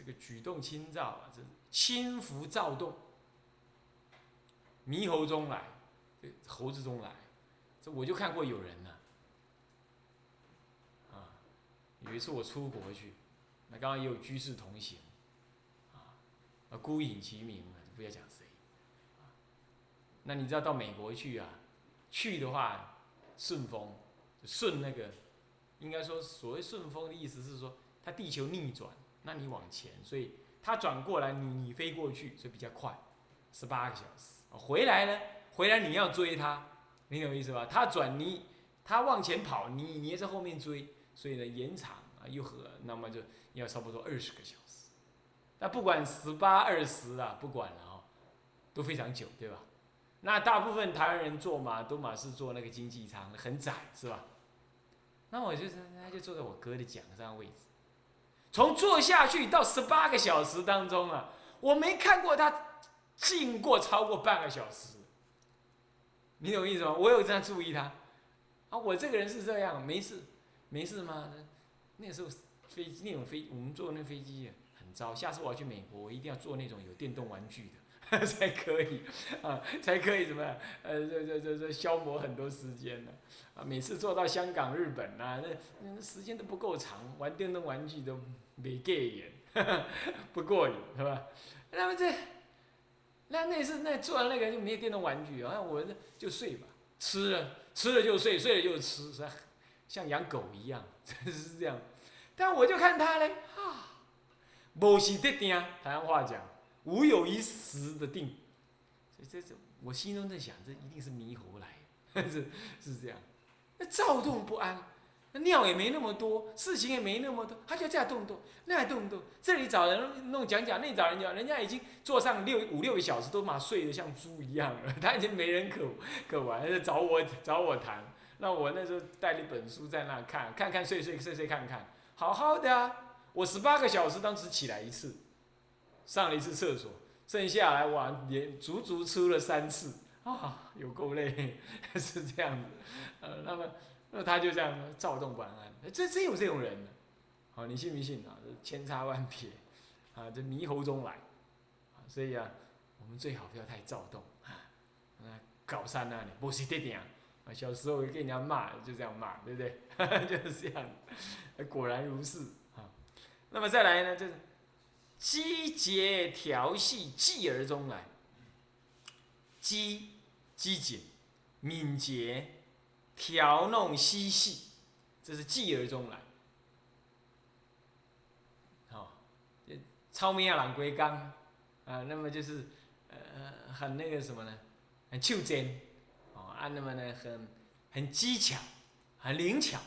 这个举动轻躁啊，这轻浮躁动，猕猴中来，这猴子中来，这我就看过有人呢、啊，有一次我出国去，那刚刚也有居士同行，啊，啊孤影其名啊，不要讲谁，啊，那你知道到美国去啊，去的话顺风，顺那个，应该说所谓顺风的意思是说，它地球逆转，那你往前，所以它转过来，你你飞过去，所以比较快，十八个小时。回来呢，回来你要追它，你懂我意思吧？它转你，它往前跑，你你也在后面追，所以呢延长啊又和，那么就要差不多二十个小时。那不管十八二十啊，不管了哦，都非常久，对吧？那大部分台湾人坐马都马是坐那个经济舱，很窄，是吧？那我就是他就坐在我哥的奖上位置，从坐下去到十八个小时当中啊，我没看过他静过超过半个小时。你懂意思吗？我有在注意他，啊，我这个人是这样，没事，没事吗？那时候飞机那种飞，我们坐那飞机很糟。下次我要去美国，我一定要坐那种有电动玩具的 才可以，啊，才可以怎么？呃，这这这这消磨很多时间呢。啊，每次坐到香港、日本呐、那那时间都不够长，玩电动玩具都没 gay 眼，不过瘾，是吧？那么这，那那是那做完那个就没有电动玩具啊，我这就睡吧，吃了吃了就睡，睡了就吃，是吧？像养狗一样，真 是这样。但我就看他嘞，啊，无时得定，台湾话讲，无有一时的定。所以这这，我心中在想，这一定是猕猴来，是是这样。那躁动不安，那尿也没那么多，事情也没那么多，他就这样动动，那样动动，这里找人弄讲讲，那里找人讲，人家已经坐上六五六个小时，都嘛睡得像猪一样了，他已经没人可可玩，就找我找我谈。那我那时候带了一本书在那看，看看睡睡睡睡看看，好好的啊。我十八个小时当时起来一次，上了一次厕所，剩下来哇连足足出了三次啊，有够累，是这样子。呃，那么那他就这样躁动不安，这真有这种人呢。好，你信不信啊？千差万别啊，这猕猴中来啊，所以啊，我们最好不要太躁动啊，搞山那里不是这点啊，小时候跟人家骂就这样骂，对不对？就是这样，果然如是啊。那么再来呢，就是机节调戏，继而中来，机机警、敏捷。调弄嬉戏，这是继而中来。好，超面亚朗龟刚啊，那么就是呃很那个什么呢？很袖珍哦啊，那么呢很很机巧，很灵巧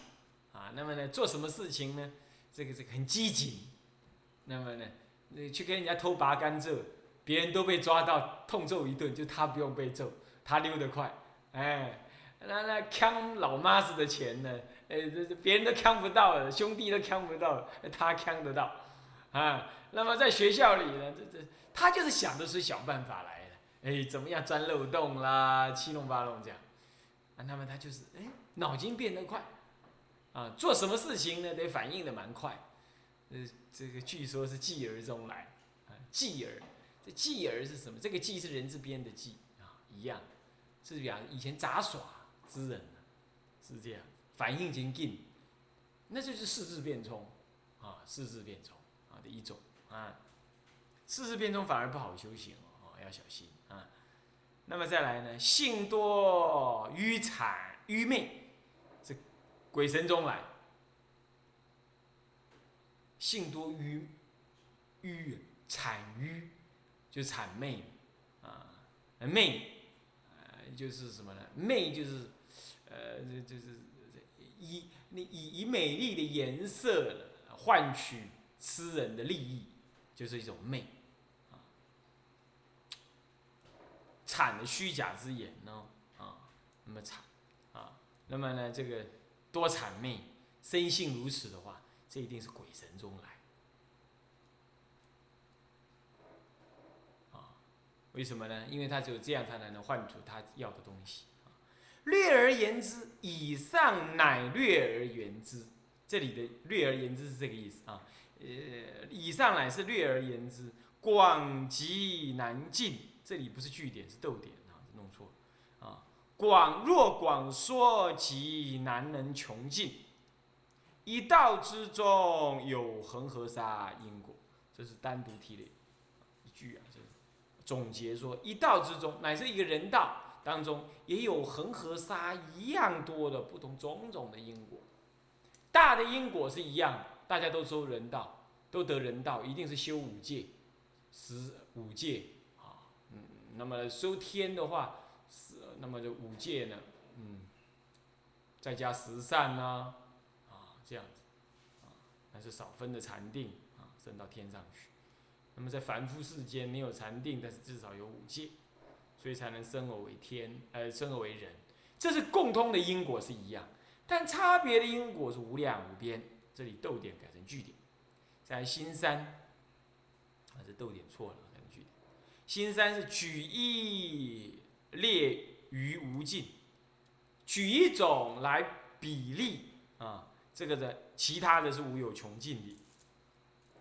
啊，那么呢做什么事情呢？这个这个很机警，那么呢，你去跟人家偷拔甘蔗，别人都被抓到痛揍一顿，就他不用被揍，他溜得快，哎。那那坑老妈子的钱呢？哎，这这别人都坑不到的，兄弟都坑不到，他坑得到，啊。那么在学校里呢，这这他就是想的是小办法来的，哎，怎么样钻漏洞啦，七弄八弄这样。啊，那么他就是哎，脑筋变得快，啊，做什么事情呢得反应的蛮快。呃，这个据说是继而中来，啊，继而，这继而是什么？这个继是人字边的继啊，一样，是讲以前杂耍。之人是这样，反应精进，那就是四字变冲，啊，四字变冲啊的一种啊，四字变冲反而不好修行哦，要小心啊。那么再来呢，性多愚惨愚昧，这鬼神中来，性多愚愚谄愚，就谄媚啊，媚，呃，就是什么呢？媚就是。呃，就是以你以以美丽的颜色换取私人的利益，就是一种媚啊。谄的虚假之言呢啊，那么谄啊，那么呢这个多谄媚，生性如此的话，这一定是鬼神中来啊。为什么呢？因为他只有这样，他才能换出他要的东西。略而言之，以上乃略而言之，这里的略而言之是这个意思啊。呃，以上乃是略而言之，广极难尽。这里不是句点，是逗点啊，弄错啊。广若广说，极难能穷尽。一道之中有恒河沙因果，这是单独提的一句啊。这总结说，一道之中乃是一个人道当中，也有恒河沙一样多的不同种种的因果。大的因果是一样，大家都说人道，都得人道，一定是修五戒，十五戒啊，嗯，那么修天的话，是那么这五戒呢，嗯，再加十善呢，啊，这样子，啊，那是少分的禅定啊，升到天上去。那么在凡夫世间没有禅定，但是至少有五戒，所以才能生而为天，呃，生而为人，这是共通的因果是一样。但差别的因果是无量无边，这里逗点改成句点。在新三，啊，这逗点错了，改成句点。新三是举一列于无尽，举一种来比例啊，这个的其他的是无有穷尽的，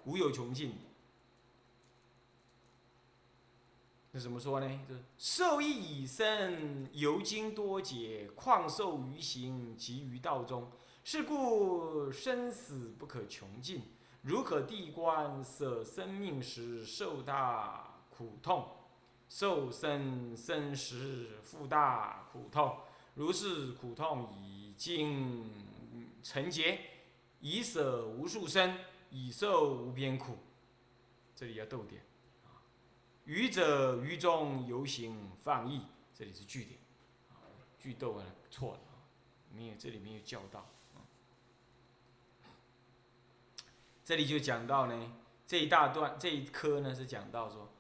无有穷尽。那怎么说呢？就是受益以身，游经多劫，况受于行，及于道中。是故生死不可穷尽。如可地观，舍生命时受大苦痛，受生生时复大苦痛。如是苦痛已经成劫，以舍无数生，以受无边苦。这里要逗点。愚者愚中游行放逸，这里是句点啊，句逗啊错了啊，没有这里没有教到这里就讲到呢，这一大段这一科呢是讲到说，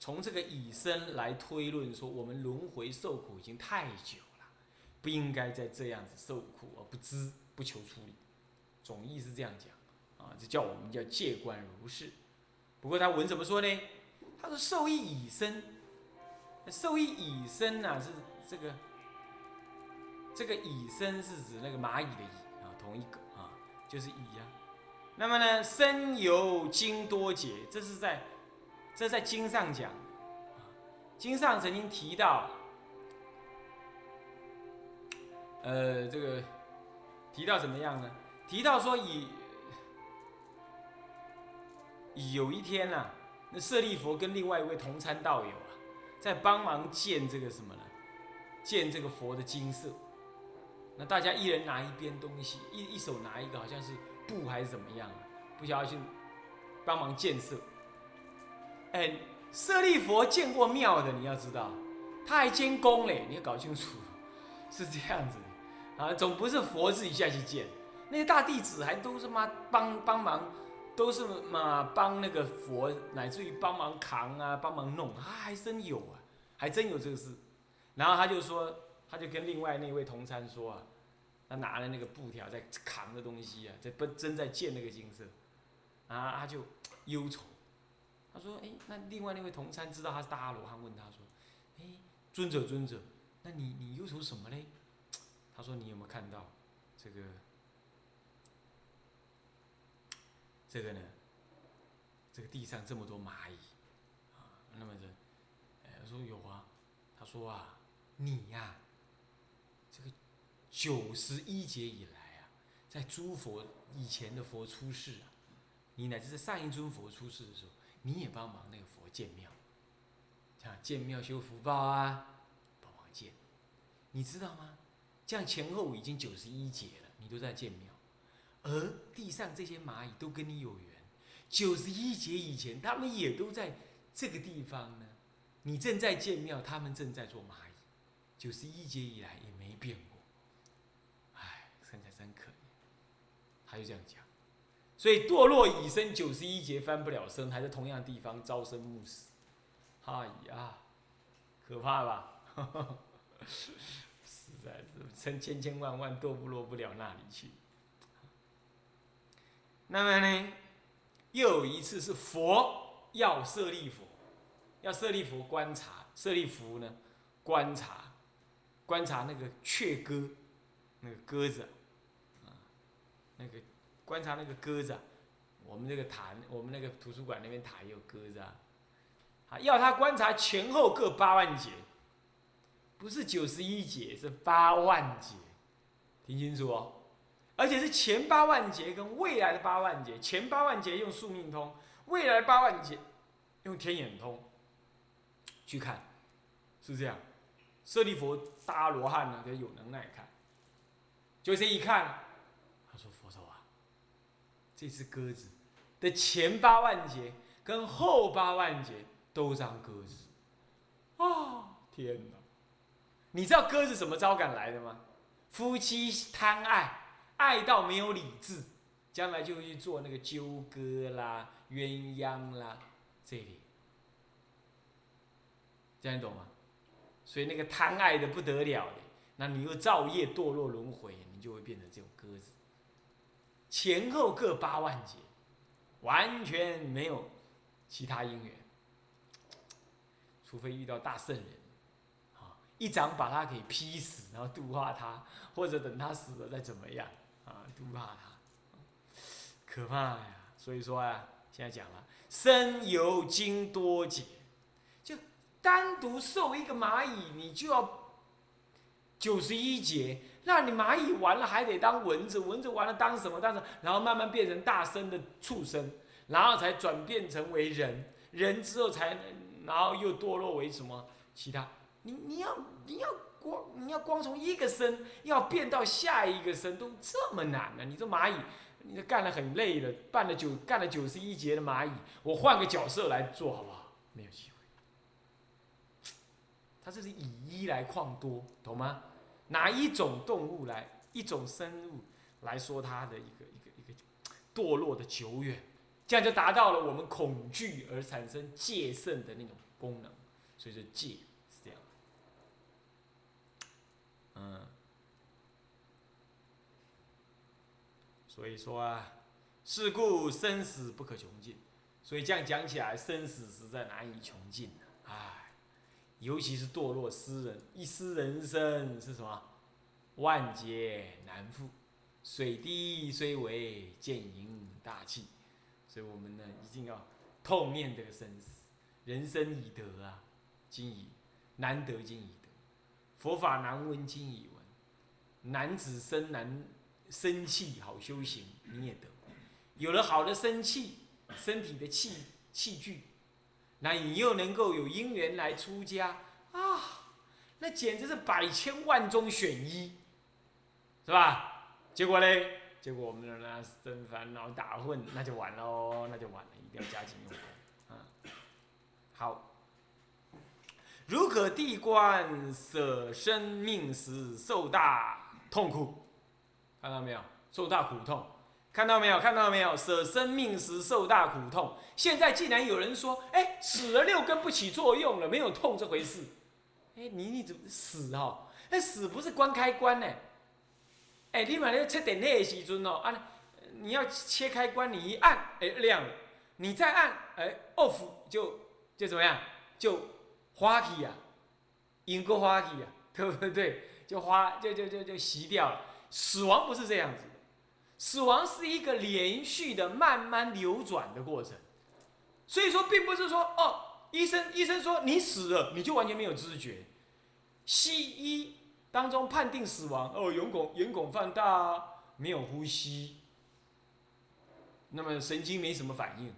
从这个以身来推论说，我们轮回受苦已经太久，不应该再这样子受苦而不知不求出离，总意是这样讲啊，就叫我们叫借观如是。不过他文怎么说呢？他说受益以身，受益以身呐是这个，这个以身是指那个蚂蚁的蚁啊，同一个啊，就是蚁啊。那么呢，身由经多劫，这是在这在经上讲，经上曾经提到，呃，这个提到怎么样呢？提到说以。有一天呐，那舍利佛跟另外一位同参道友啊，在帮忙建这个什么呢？建这个佛的金色。那大家一人拿一边东西，一一手拿一个，好像是布还是怎么样啊？不晓得去帮忙建设。哎，舍利佛建过庙的，你要知道，他还监工嘞，你要搞清楚，是这样子啊，总不是佛自己下去建，那些大弟子还都是妈帮帮忙。都是嘛帮那个佛，乃至于帮忙扛啊，帮忙弄，啊还真有啊，还真有这个事。然后他就说，他就跟另外那位同参说啊，他拿了那个布条在扛的东西啊，在不正在建那个金色，啊他就忧愁。他说，哎，那另外那位同参知道他是大阿罗汉，问他说，哎，尊者尊者，那你你忧愁什么嘞？他说，你有没有看到这个？这个呢，这个地上这么多蚂蚁，啊，那么这，哎，说有啊，他说啊，你呀，这个九十一劫以来啊，在诸佛以前的佛出世啊，你乃至在上一尊佛出世的时候，你也帮忙那个佛建庙，像建庙修福报啊，帮忙建，你知道吗？这样前后已经九十一劫了，你都在建庙。而地上这些蚂蚁都跟你有缘，九十一劫以前，他们也都在这个地方呢。你正在建庙，他们正在做蚂蚁，九十一劫以来也没变过。唉，看起来真可怜。他就这样讲，所以堕落已生九十一劫翻不了身，还在同样地方朝生暮死。哎呀，可怕吧？实在是千千千万万都不落不了那里去。那么呢，又有一次是佛要舍利佛，要舍利佛观察，舍利弗呢观察，观察那个雀鸽，那个鸽子，啊，那个观察那个鸽子啊，我们那个塔，我们那个图书馆那边塔也有鸽子啊，啊，要他观察前后各八万节，不是九十一节，是八万节，听清楚哦。而且是前八万节跟未来的八万节，前八万节用宿命通，未来八万节用天眼通去看，是这样。舍利佛大罗汉呢，他有能耐看，就这一看，他说：“佛陀啊，这只鸽子的前八万节跟后八万节都张鸽子。”啊，天哪！你知道鸽子怎么招赶来的吗？夫妻贪爱。爱到没有理智，将来就去做那个纠葛啦、鸳鸯啦，这里，这样你懂吗？所以那个贪爱的不得了的，那你又造业堕落轮回，你就会变成这种鸽子。前后各八万劫，完全没有其他因缘，除非遇到大圣人，一掌把他给劈死，然后度化他，或者等他死了再怎么样。啊，度化他，可怕呀！所以说啊，现在讲了，身有经多劫，就单独受一个蚂蚁，你就要九十一劫。那你蚂蚁完了还得当蚊子，蚊子完了当什么？当什么？然后慢慢变成大生的畜生，然后才转变成为人，人之后才，然后又堕落为什么？其他？你你要你要。光你要光从一个身要变到下一个身都这么难呢？你这蚂蚁，你这干了很累了，办了九干了九十一节的蚂蚁，我换个角色来做好不好？没有机会。他这是以一来况多，懂吗？拿一种动物来，一种生物来说它的一个一个一个堕落的久远，这样就达到了我们恐惧而产生戒慎的那种功能，所以说戒。嗯，所以说啊，是故生死不可穷尽，所以这样讲起来，生死实在难以穷尽的。唉，尤其是堕落诗人，一失人生是什么？万劫难复，水滴虽为见盈大器。所以我们呢，一定要痛念这个生死，人生已得啊，今已难得，今已得。佛法难闻经已闻，男子生男生气好修行，你也得。有了好的生气，身体的气器具，那你又能够有因缘来出家啊，那简直是百千万中选一，是吧？结果嘞，结果我们呢生烦恼打混，那就完喽，那就完了，一定要加紧用功啊。好。如可地观舍生命时受大痛苦，看到没有？受大苦痛，看到没有？看到没有？舍生命时受大苦痛。现在既然有人说，哎，死了六根不起作用了，没有痛这回事。哎，你你怎么死哦？哎，死不是关开关呢？哎，你买那个切点那时阵哦，啊，你要切开关，你一按，哎亮了，你再按，哎 off 就就怎么样？就。花气呀，因果花气呀，对不对？就花就就就就熄掉了。死亡不是这样子的，死亡是一个连续的、慢慢流转的过程。所以说，并不是说哦，医生医生说你死了，你就完全没有知觉。西医当中判定死亡，哦，眼孔眼孔放大，没有呼吸，那么神经没什么反应。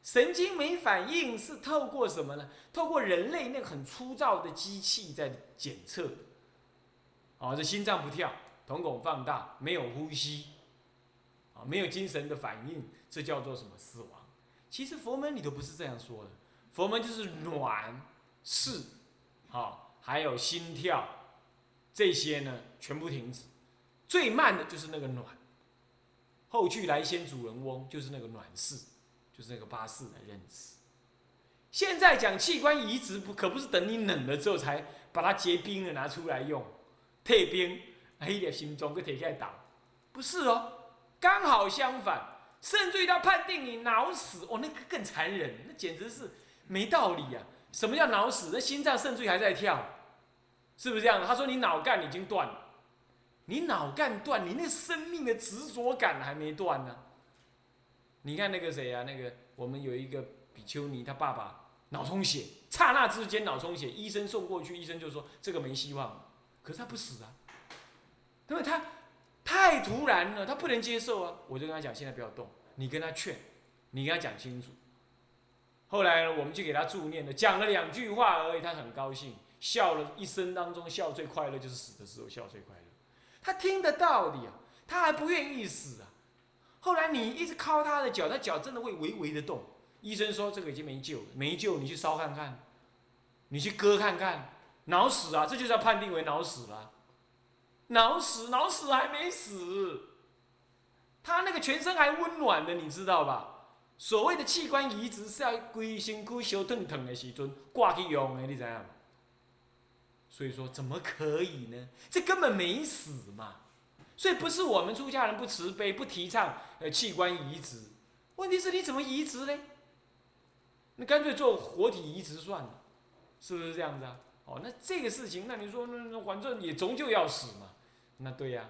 神经没反应是透过什么呢？透过人类那个很粗糙的机器在检测。啊，这心脏不跳，瞳孔放大，没有呼吸，啊，没有精神的反应，这叫做什么死亡？其实佛门里头不是这样说的，佛门就是暖、视，啊，还有心跳，这些呢全部停止。最慢的就是那个暖，后去来先主人翁就是那个暖视。就是那个巴士的认知。现在讲器官移植不可不是等你冷了之后才把它结冰了拿出来用，退冰，哎呀心中个铁起来打，不是哦，刚好相反，甚至于他判定你脑死，哦那个更残忍，那简直是没道理呀！什么叫脑死？那心脏甚至于还在跳，是不是这样？他说你脑干已经断了，你脑干断，你那生命的执着感还没断呢。你看那个谁啊？那个我们有一个比丘尼，他爸爸脑充血，刹那之间脑充血，医生送过去，医生就说这个没希望。可是他不死啊，因为他太突然了，他不能接受啊。我就跟他讲，现在不要动，你跟他劝，你跟他讲清楚。后来我们就给他助念了，讲了两句话而已，他很高兴，笑了一生当中笑最快乐就是死的时候笑最快乐。他听得到的呀，他还不愿意死啊。后来你一直敲他的脚，他脚真的会微微的动。医生说这个已经没救了，没救，你去烧看看，你去割看看，脑死啊，这就是要判定为脑死了。脑死，脑死还没死，他那个全身还温暖的，你知道吧？所谓的器官移植是要龟身躯烧烫烫的时阵挂去用的，你知影？所以说怎么可以呢？这根本没死嘛！所以不是我们出家人不慈悲，不提倡呃器官移植。问题是你怎么移植呢？你干脆做活体移植算了，是不是这样子啊？哦，那这个事情，那你说那反正也终究要死嘛？那对呀，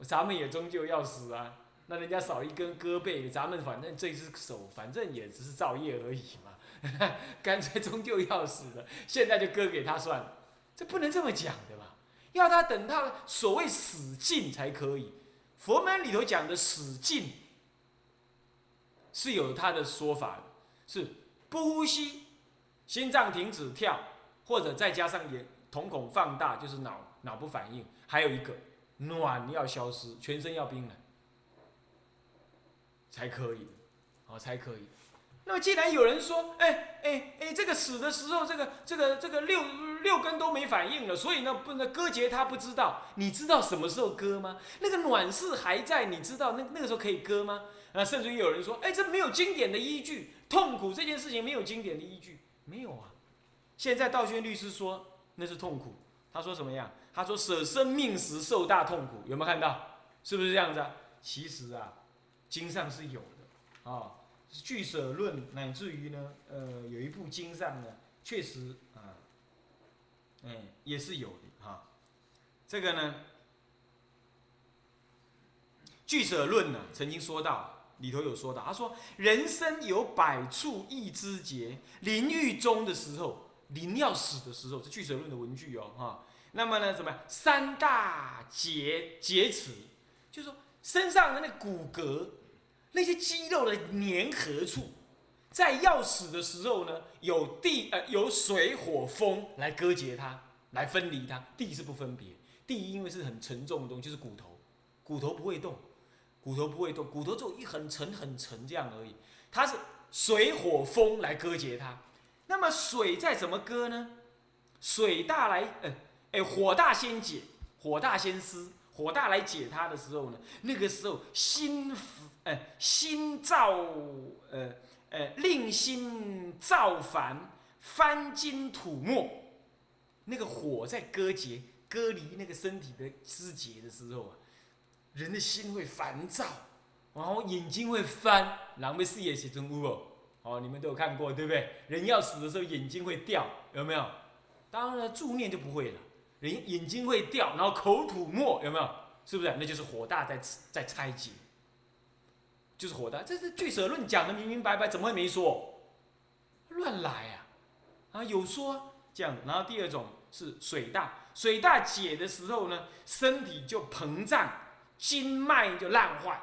咱们也终究要死啊。那人家少一根胳膊，咱们反正这只手，反正也只是造业而已嘛。干脆终究要死了，现在就割给他算了。这不能这么讲的吧？要他等他所谓死尽才可以。佛门里头讲的死尽，是有他的说法的，是不呼吸，心脏停止跳，或者再加上眼瞳孔放大，就是脑脑部反应。还有一个暖要消失，全身要冰冷，才可以，哦，才可以。那么既然有人说，哎哎哎，这个死的时候，这个这个这个六六根都没反应了，所以呢不能割截，他不知道。你知道什么时候割吗？那个暖是还在，你知道那那个时候可以割吗？啊，甚至于有人说，哎，这没有经典的依据，痛苦这件事情没有经典的依据，没有啊。现在道轩律师说那是痛苦，他说什么样？他说舍生命时受大痛苦，有没有看到？是不是这样子啊？其实啊，经上是有的啊。据舍论，乃至于呢，呃，有一部经上呢，确实啊，哎，也是有的哈。这个呢，据舍论呢，曾经说到里头有说到，他说人生有百处异之节，临狱中的时候，临要死的时候，是据舍论的文句哦，哈。那么呢，什么三大结结齿，就是说身上的那骨骼。那些肌肉的粘合处，在要死的时候呢，有地呃有水火风 来割截它，来分离它。地是不分别，地因为是很沉重的东西，就是骨头，骨头不会动，骨头不会动，骨头就一很沉很沉这样而已。它是水火风来割截它。那么水再怎么割呢？水大来，呃，哎，火大先解，火大先撕，火大来解它的时候呢，那个时候心。呃，心造，呃呃，令心造烦，翻筋吐沫，那个火在割结、割离那个身体的肢节的时候啊，人的心会烦躁，然后眼睛会翻，狼狈视野写成乌哦，哦，你们都有看过对不对？人要死的时候眼睛会掉，有没有？当然了助念就不会了，人眼睛会掉，然后口吐沫，有没有？是不是？那就是火大在在拆解。就是火大，这是据舍论讲的明明白白，怎么会没说？乱来啊！啊，有说这样。然后第二种是水大，水大解的时候呢，身体就膨胀，经脉就烂坏，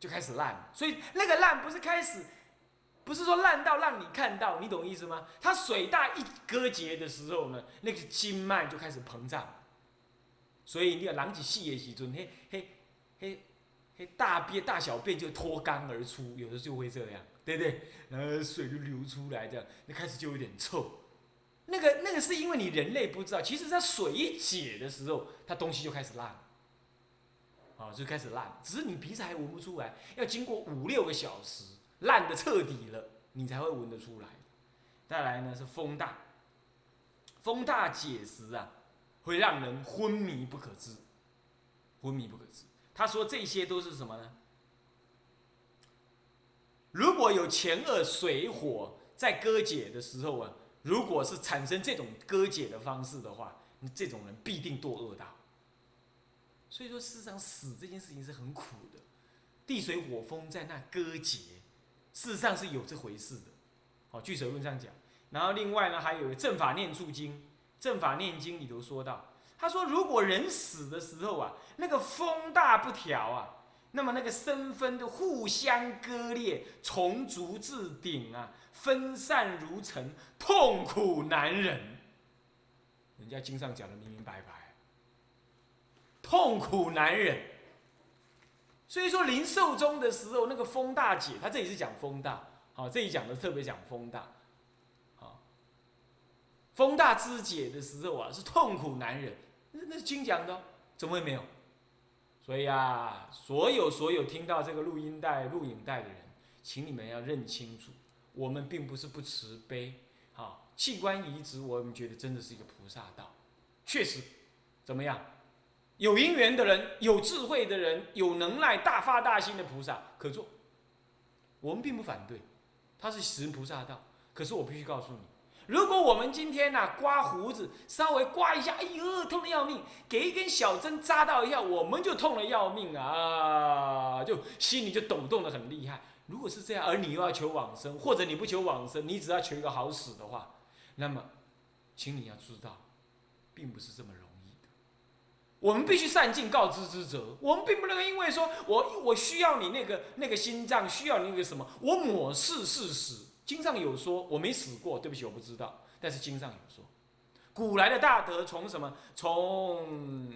就开始烂。所以那个烂不是开始，不是说烂到让你看到，你懂意思吗？它水大一割结的时候呢，那个经脉就开始膨胀。所以你要狼起细的时阵，嘿嘿嘿嘿。大便、大小便就脱肛而出，有的就会这样，对不对？然后水就流出来，这样，那开始就有点臭。那个、那个是因为你人类不知道，其实在水一解的时候，它东西就开始烂，啊，就开始烂。只是你鼻子还闻不出来，要经过五六个小时，烂的彻底了，你才会闻得出来。再来呢是风大，风大解时啊，会让人昏迷不可知，昏迷不可知。他说这些都是什么呢？如果有前二水火在割解的时候啊，如果是产生这种割解的方式的话，这种人必定堕恶道。所以说，事实上死这件事情是很苦的，地水火风在那割结，事实上是有这回事的。好，据舍论上讲。然后另外呢，还有《正法念处经》，《正法念经》里头说到，他说如果人死的时候啊，那个风大不调啊，那么那个身分的互相割裂，从足至顶啊，分散如尘，痛苦难忍。人家经上讲的明明白白，痛苦难忍。所以说临寿终的时候，那个风大姐，他这里是讲风大，好，这里讲的特别讲风大。风大肢解的时候啊，是痛苦难忍，那那是经讲的，怎么会没有？所以啊，所有所有听到这个录音带、录影带的人，请你们要认清楚，我们并不是不慈悲，好，器官移植，我们觉得真的是一个菩萨道，确实，怎么样？有因缘的人、有智慧的人、有能耐、大发大心的菩萨可做，我们并不反对，他是行菩萨道，可是我必须告诉你。如果我们今天呢刮胡子，稍微刮一下，哎呦，痛的要命！给一根小针扎到一下，我们就痛的要命啊，就心里就抖动的很厉害。如果是这样，而你又要求往生，或者你不求往生，你只要求一个好死的话，那么，请你要知道，并不是这么容易。我们必须善尽告知之责，我们并不能因为说我我需要你那个那个心脏，需要你那个什么，我抹视事实。经上有说，我没死过，对不起，我不知道。但是经上有说，古来的大德从什么？从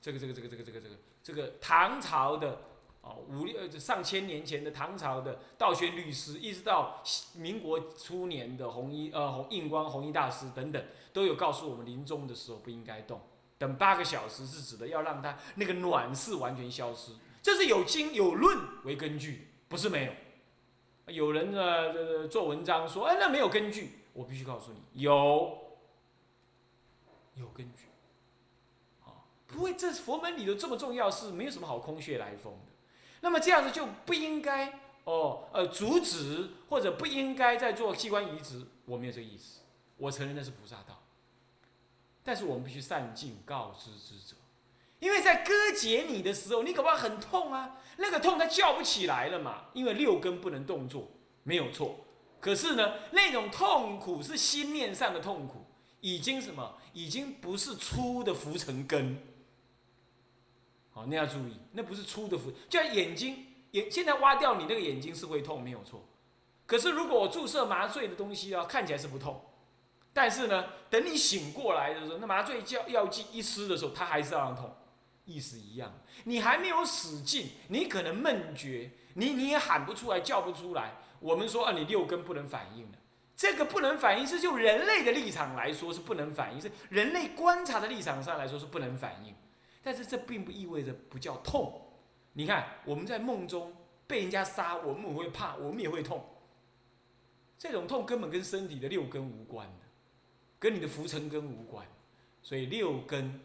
这个这个这个这个这个这个这个唐朝的哦，五六上千年前的唐朝的道宣律师，一直到民国初年的弘一呃弘印光弘一大师等等，都有告诉我们，临终的时候不应该动，等八个小时是指的要让他那个暖势完全消失，这是有经有论为根据，不是没有。有人呢做文章说，哎，那没有根据。我必须告诉你，有，有根据。啊，不会，这佛门里头这么重要是没有什么好空穴来风的。那么这样子就不应该哦，呃，阻止或者不应该再做器官移植。我没有这个意思，我承认那是菩萨道。但是我们必须善尽告知之责。因为在割解你的时候，你恐怕很痛啊，那个痛它叫不起来了嘛，因为六根不能动作，没有错。可是呢，那种痛苦是心念上的痛苦，已经什么？已经不是粗的浮尘根。好，那要注意，那不是粗的浮，就像眼睛，眼现在挖掉你那个眼睛是会痛，没有错。可是如果我注射麻醉的东西啊，看起来是不痛，但是呢，等你醒过来的时候，那麻醉药药剂一施的时候，它还是让痛。意思一样，你还没有使劲，你可能闷绝，你你也喊不出来，叫不出来。我们说啊，你六根不能反应的，这个不能反应是就人类的立场来说是不能反应，是人类观察的立场上来说是不能反应。但是这并不意味着不叫痛。你看我们在梦中被人家杀，我们也会怕，我们也会痛。这种痛根本跟身体的六根无关的，跟你的浮尘根无关，所以六根。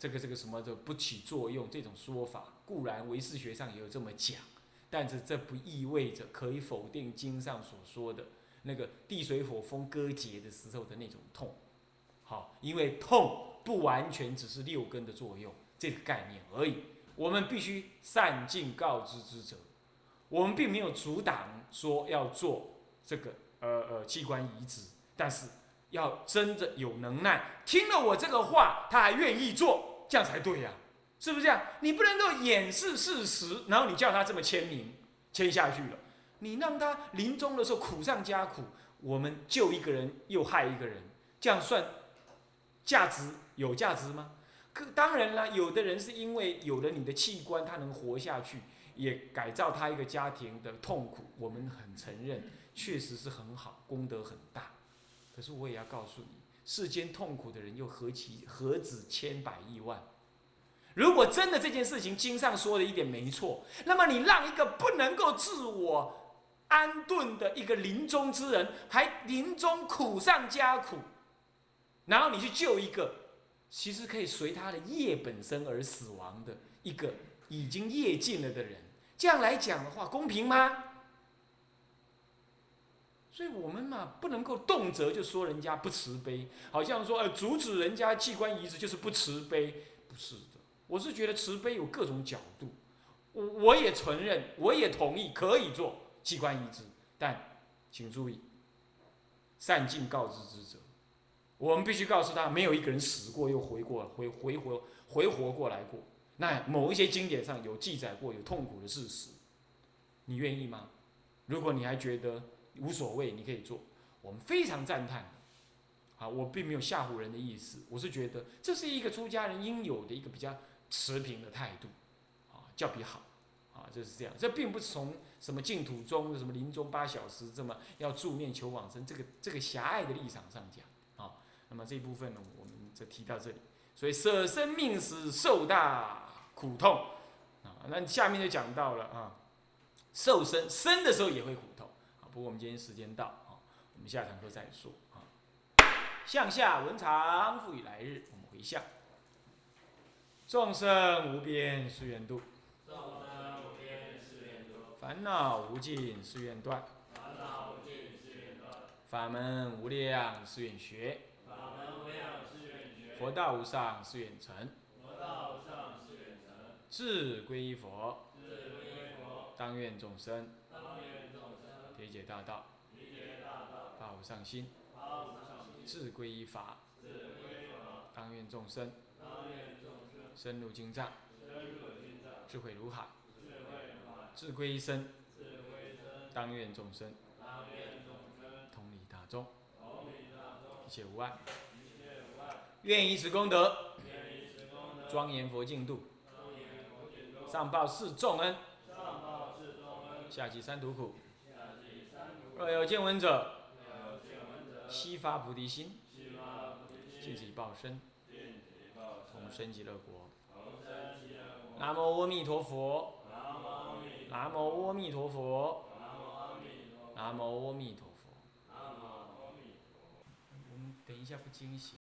这个这个什么的不起作用，这种说法固然唯识学上也有这么讲，但是这不意味着可以否定经上所说的那个地水火风割结的时候的那种痛。好，因为痛不完全只是六根的作用这个概念而已。我们必须善尽告知之责。我们并没有阻挡说要做这个呃呃器官移植，但是要真的有能耐，听了我这个话，他还愿意做。这样才对呀，是不是这样？你不能够掩饰事实，然后你叫他这么签名，签下去了，你让他临终的时候苦上加苦，我们救一个人又害一个人，这样算价值有价值吗？可当然了，有的人是因为有了你的器官，他能活下去，也改造他一个家庭的痛苦，我们很承认，确实是很好，功德很大。可是我也要告诉你。世间痛苦的人又何其何止千百亿万？如果真的这件事情经上说的一点没错，那么你让一个不能够自我安顿的一个临终之人，还临终苦上加苦，然后你去救一个其实可以随他的业本身而死亡的一个已经业尽了的人，这样来讲的话，公平吗？所以我们嘛，不能够动辄就说人家不慈悲，好像说呃阻止人家器官移植就是不慈悲，不是的。我是觉得慈悲有各种角度，我我也承认，我也同意可以做器官移植，但请注意，善尽告知之责。我们必须告诉他，没有一个人死过又回过，回回活回活过来过。那某一些经典上有记载过有痛苦的事实，你愿意吗？如果你还觉得无所谓，你可以做，我们非常赞叹。啊，我并没有吓唬人的意思，我是觉得这是一个出家人应有的一个比较持平的态度，啊，叫比好，啊，就是这样。这并不是从什么净土宗什么临终八小时这么要助念求往生这个这个狭隘的立场上讲，啊，那么这一部分呢，我们就提到这里。所以舍生命死受大苦痛，啊，那下面就讲到了啊，受生生的时候也会苦痛，不过我们今天时间到，啊，我们下堂课再说啊。向下文长，赋予来日。我们回向：众生无边誓愿度，众生无边誓愿度；烦恼无尽誓愿断，烦恼无尽誓愿断；法门无量誓愿学，法门无量誓愿学；佛道无上誓愿成，佛道无上誓愿成；志归佛，志归佛；当愿众生当愿众生理解大道，理解大道；发无上心，发无上心；志归依法，志归法；当愿众生。当愿众生深入经藏，深入经藏；智慧如海，智慧如海；一生，智归身；当愿众生。当愿众生。同理大众，同理大众，一切无碍。一切无碍。愿以此功德，愿以此功德，庄严佛净土，庄严佛净土，上报四重恩，上报四重恩，下济三途苦。若有见闻者，悉发菩提心，尽此报身，尽其报同身，生极乐国。同生极乐国。南无阿弥陀佛。南无阿弥，陀佛。南无阿弥陀，南无阿弥陀佛。我们等一下不惊喜。